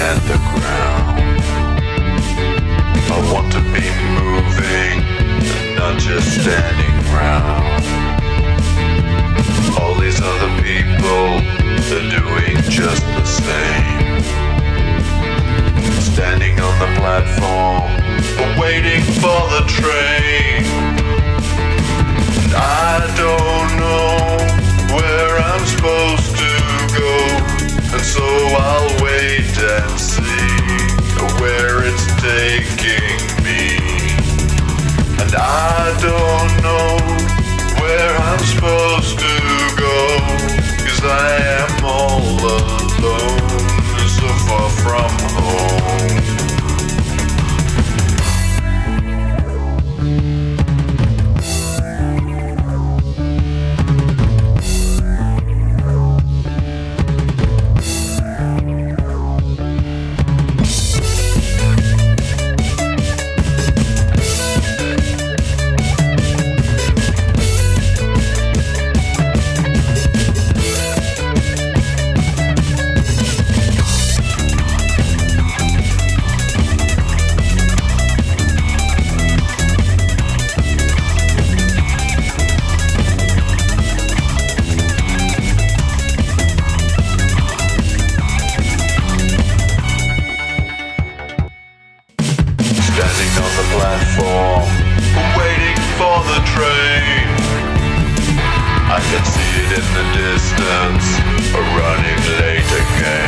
at the ground. I want to be moving, not just standing round. train. I can see it in the distance, running late again.